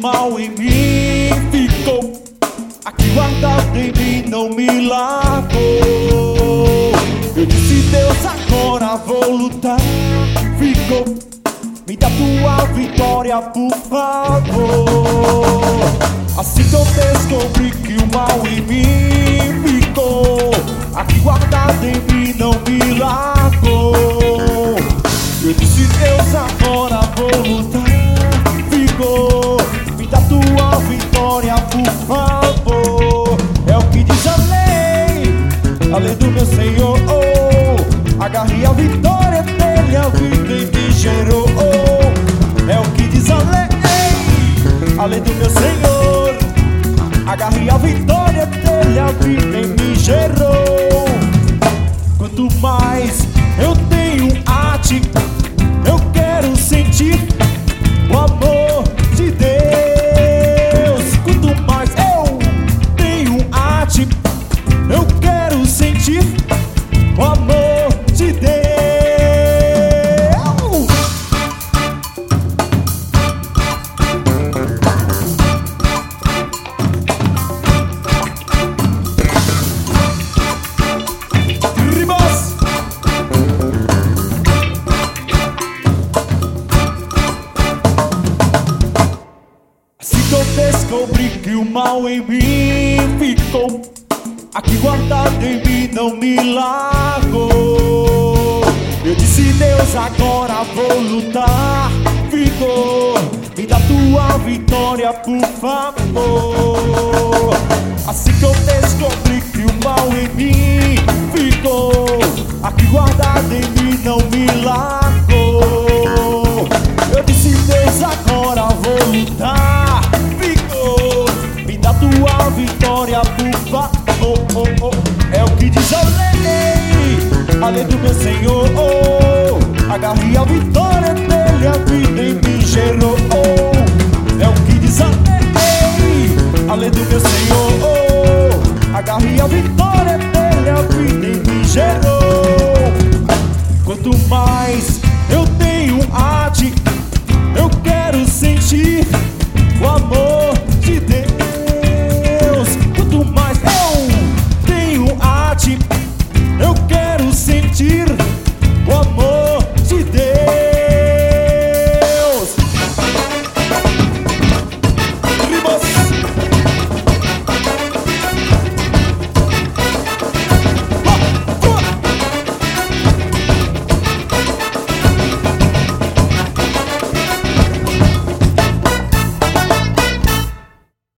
mal em mim ficou. Aqui guardado em mim não me largou Eu disse Deus agora vou lutar. Ficou. Me dá tua vitória por favor. Assim que eu descobri que o mal em mim por favor. É o que diz a lei A lei do meu Senhor. Agarre a vitória dele A vida em me gerou. É o que diz a lei A lei do meu Senhor. Agarre a vitória dele, a vida me gerou. Descobri que o mal em mim ficou. Aqui guardado em mim não me largou. Eu disse Deus agora vou lutar. Ficou. Me dá tua vitória por favor. Assim que eu descobri que o mal em mim ficou. Aqui guardado em mim não me largou. Eu disse Deus agora vou lutar É o que diz a lei. A lei do meu Senhor. Agarre a vitória dele A vida em mim gerou. É o que diz a lei. A lei do meu Senhor. Agarre a vitória dele A vida em mim gerou. Quanto mais eu tenho a ti